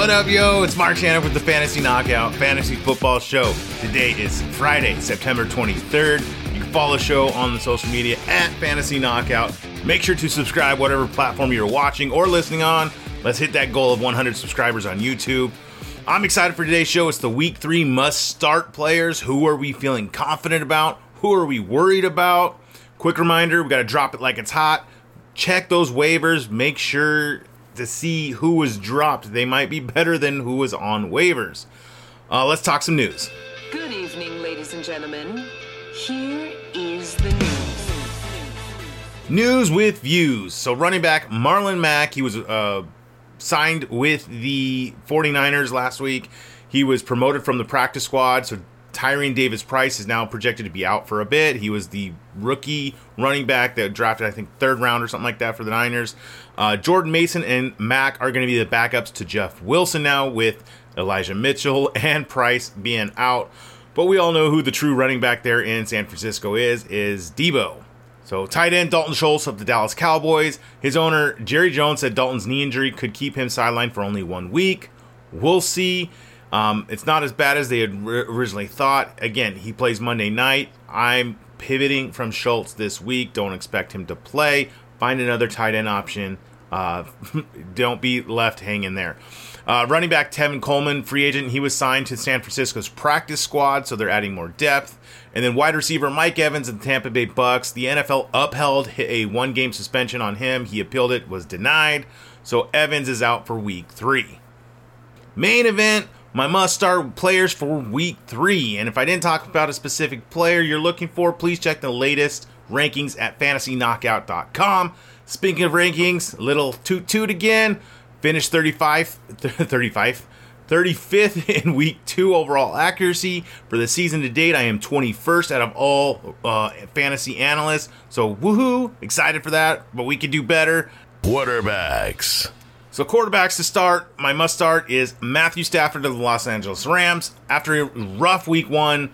What up, yo? It's Mark Shannon with the Fantasy Knockout Fantasy Football Show. Today is Friday, September 23rd. You can follow the show on the social media at Fantasy Knockout. Make sure to subscribe whatever platform you're watching or listening on. Let's hit that goal of 100 subscribers on YouTube. I'm excited for today's show. It's the week three must start players. Who are we feeling confident about? Who are we worried about? Quick reminder we got to drop it like it's hot. Check those waivers. Make sure to see who was dropped. They might be better than who was on waivers. Uh, let's talk some news. Good evening, ladies and gentlemen. Here is the news. News with views. So, running back Marlon Mack, he was uh, signed with the 49ers last week. He was promoted from the practice squad. So, Tyrion Davis Price is now projected to be out for a bit. He was the rookie running back that drafted, I think, third round or something like that for the Niners. Uh, Jordan Mason and Mack are going to be the backups to Jeff Wilson now, with Elijah Mitchell and Price being out. But we all know who the true running back there in San Francisco is, is Deebo. So, tight end Dalton Schultz of the Dallas Cowboys. His owner, Jerry Jones, said Dalton's knee injury could keep him sidelined for only one week. We'll see. Um, it's not as bad as they had originally thought. Again, he plays Monday night. I'm pivoting from Schultz this week. Don't expect him to play. Find another tight end option. Uh, don't be left hanging there. Uh, running back Tevin Coleman, free agent, he was signed to San Francisco's practice squad, so they're adding more depth. And then wide receiver Mike Evans of the Tampa Bay Bucks. The NFL upheld a one game suspension on him. He appealed it, was denied. So Evans is out for week three. Main event my must start players for week three. And if I didn't talk about a specific player you're looking for, please check the latest rankings at fantasyknockout.com. Speaking of rankings, little toot toot again. Finished 35, 35, 35th in week two overall accuracy. For the season to date, I am 21st out of all uh, fantasy analysts. So, woohoo! Excited for that, but we could do better. Quarterbacks. So, quarterbacks to start, my must start is Matthew Stafford of the Los Angeles Rams. After a rough week one,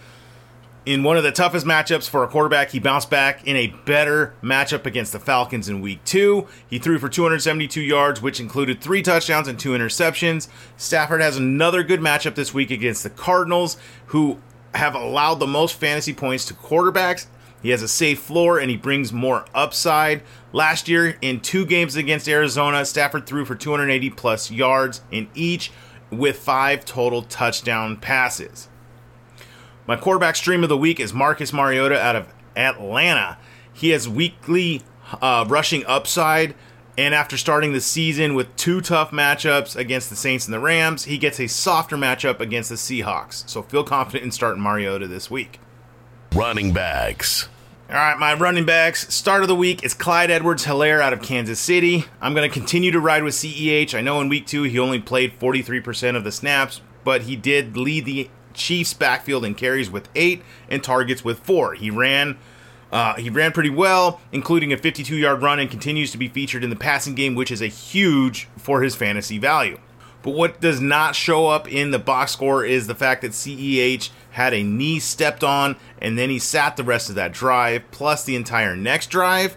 in one of the toughest matchups for a quarterback, he bounced back in a better matchup against the Falcons in week two. He threw for 272 yards, which included three touchdowns and two interceptions. Stafford has another good matchup this week against the Cardinals, who have allowed the most fantasy points to quarterbacks he has a safe floor and he brings more upside. Last year, in two games against Arizona, Stafford threw for 280 plus yards in each with five total touchdown passes. My quarterback stream of the week is Marcus Mariota out of Atlanta. He has weekly uh, rushing upside, and after starting the season with two tough matchups against the Saints and the Rams, he gets a softer matchup against the Seahawks. So feel confident in starting Mariota this week. Running backs. All right, my running backs. Start of the week is Clyde Edwards Helaire out of Kansas City. I'm going to continue to ride with CEH. I know in week two he only played 43% of the snaps, but he did lead the Chiefs backfield in carries with eight and targets with four. He ran. Uh, he ran pretty well, including a 52 yard run, and continues to be featured in the passing game, which is a huge for his fantasy value. But what does not show up in the box score is the fact that CEH had a knee stepped on and then he sat the rest of that drive, plus the entire next drive.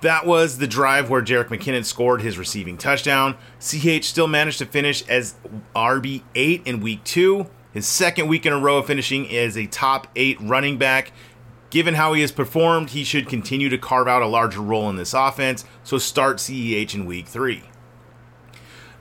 That was the drive where Jerick McKinnon scored his receiving touchdown. CH still managed to finish as RB8 in week two, his second week in a row of finishing as a top eight running back. Given how he has performed, he should continue to carve out a larger role in this offense, so start CEH in week three.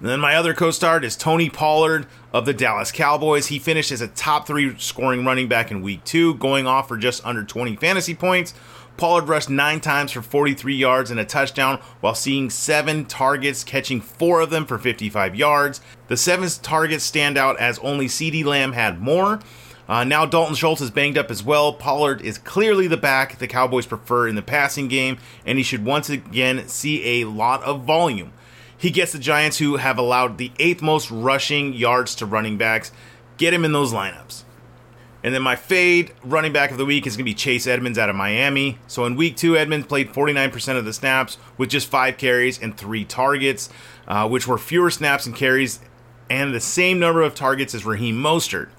And then my other co star is Tony Pollard of the Dallas Cowboys. He finished as a top three scoring running back in week two, going off for just under 20 fantasy points. Pollard rushed nine times for 43 yards and a touchdown while seeing seven targets, catching four of them for 55 yards. The seventh targets stand out as only CeeDee Lamb had more. Uh, now Dalton Schultz is banged up as well. Pollard is clearly the back the Cowboys prefer in the passing game, and he should once again see a lot of volume. He gets the Giants, who have allowed the eighth most rushing yards to running backs. Get him in those lineups. And then my fade running back of the week is going to be Chase Edmonds out of Miami. So in week two, Edmonds played 49% of the snaps with just five carries and three targets, uh, which were fewer snaps and carries and the same number of targets as Raheem Mostert.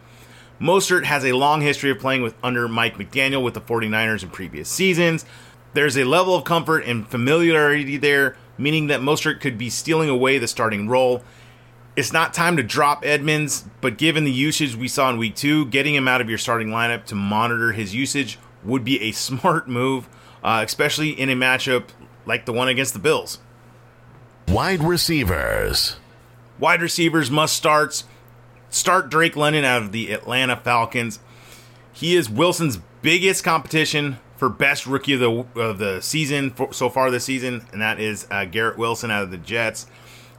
Mostert has a long history of playing with under Mike McDaniel with the 49ers in previous seasons. There's a level of comfort and familiarity there, meaning that Mostert could be stealing away the starting role. It's not time to drop Edmonds, but given the usage we saw in week two, getting him out of your starting lineup to monitor his usage would be a smart move, uh, especially in a matchup like the one against the Bills. Wide receivers. Wide receivers must starts. Start Drake London out of the Atlanta Falcons. He is Wilson's biggest competition for best rookie of the of the season for, so far this season, and that is uh, Garrett Wilson out of the Jets.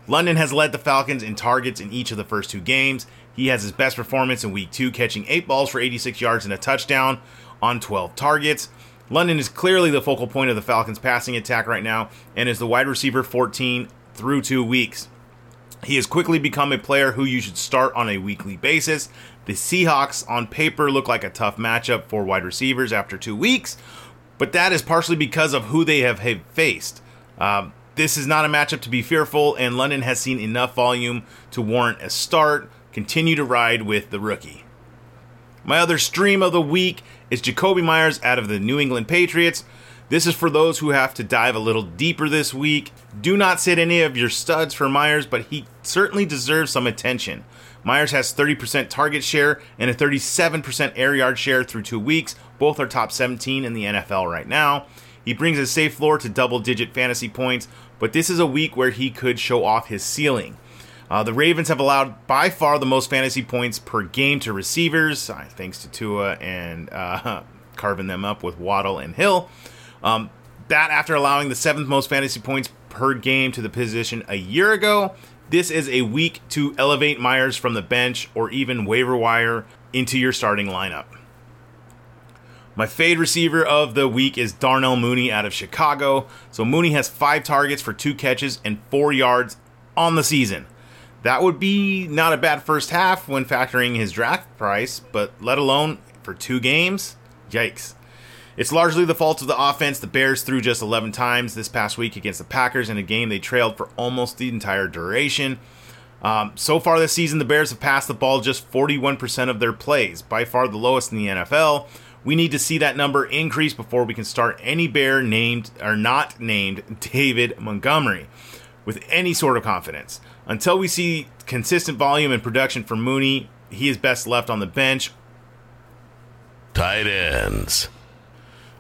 London has led the Falcons in targets in each of the first two games. He has his best performance in week two, catching eight balls for 86 yards and a touchdown on 12 targets. London is clearly the focal point of the Falcons' passing attack right now and is the wide receiver 14 through two weeks. He has quickly become a player who you should start on a weekly basis. The Seahawks, on paper, look like a tough matchup for wide receivers after two weeks, but that is partially because of who they have faced. Um, this is not a matchup to be fearful, and London has seen enough volume to warrant a start. Continue to ride with the rookie. My other stream of the week is Jakobi Meyers out of the New England Patriots. This is for those who have to dive a little deeper this week. Do not sit any of your studs for Meyers, but he certainly deserves some attention. Meyers has 30% target share and a 37% air yard share through two weeks. Both are top 17 in the NFL right now. He brings a safe floor to double digit fantasy points, but this is a week where he could show off his ceiling. Uh, the Ravens have allowed by far the most fantasy points per game to receivers, uh, thanks to Tua and uh, carving them up with Waddle and Hill. Um, that after allowing the seventh most fantasy points per game to the position a year ago. This is a week to elevate Meyers from the bench or even waiver wire into your starting lineup. My fade receiver of the week is Darnell Mooney out of Chicago. So Mooney has five targets for two catches and four yards on the season. That would be not a bad first half when factoring his draft price, but let alone for two games, yikes. It's largely the fault of the offense. The Bears threw just 11 times this past week against the Packers in a game they trailed for almost the entire duration. Um, so far this season, the Bears have passed the ball just 41% of their plays, by far the lowest in the NFL. We need to see that number increase before we can start any Bear named or not named David Montgomery with any sort of confidence. Until we see consistent volume and production from Mooney, he is best left on the bench. Tight ends.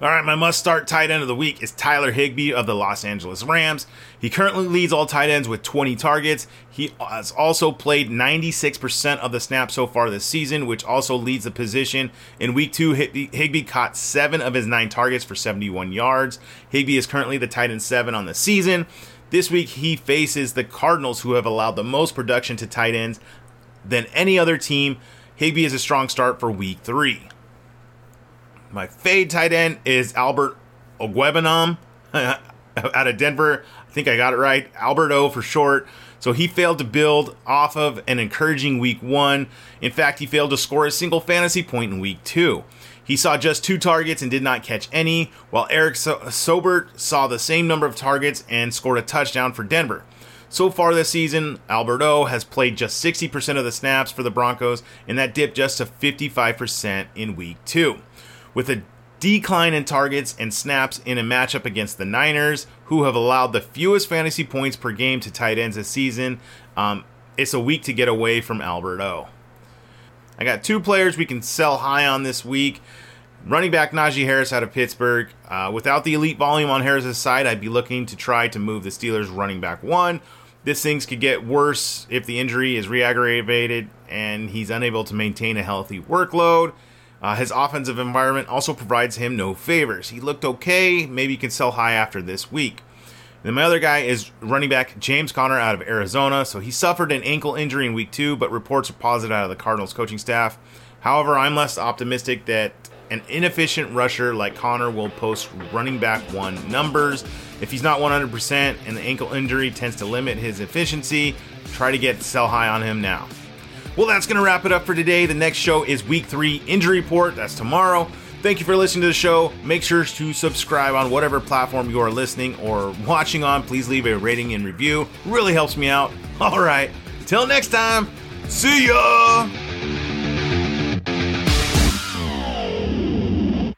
All right, my must start tight end of the week is Tyler Higbee of the Los Angeles Rams. He currently leads all tight ends with 20 targets. He has also played 96% of the snaps so far this season, which also leads the position. In week two, Higbee caught seven of his nine targets for 71 yards. Higbee is currently the tight end seven on the season. This week, he faces the Cardinals, who have allowed the most production to tight ends than any other team. Higbee is a strong start for week three. My fade tight end is Albert Okwuegbunam out of Denver. I think I got it right. Alberto for short. So he failed to build off of an encouraging week one. In fact, he failed to score a single fantasy point in week two. He saw just two targets and did not catch any, while Eric so- Saubert saw the same number of targets and scored a touchdown for Denver. So far this season, Alberto has played just 60% of the snaps for the Broncos, and that dipped just to 55% in week two with a decline in targets and snaps in a matchup against the Niners, who have allowed the fewest fantasy points per game to tight ends this season. Um, it's a week to get away from Alberto. I got two players we can sell high on this week. Running back Najee Harris out of Pittsburgh. Uh, without the elite volume on Harris's side, I'd be looking to try to move the Steelers running back one. This things could get worse if the injury is re-aggravated and he's unable to maintain a healthy workload. Uh, his offensive environment also provides him no favors. He looked okay. Maybe you can sell high after this week. Then my other guy is running back James Conner out of Arizona. So he suffered an ankle injury in week two, but reports are positive out of the Cardinals coaching staff. However, I'm less optimistic that an inefficient rusher like Conner will post running back one numbers. If he's not 100% and the ankle injury tends to limit his efficiency, try to get sell high on him now. Well, that's going to wrap it up for today. The next show is week three injury report. That's tomorrow. Thank you for listening to the show. Make sure to subscribe on whatever platform you are listening or watching on. Please leave a rating and review. Really helps me out. All right. Till next time. See ya.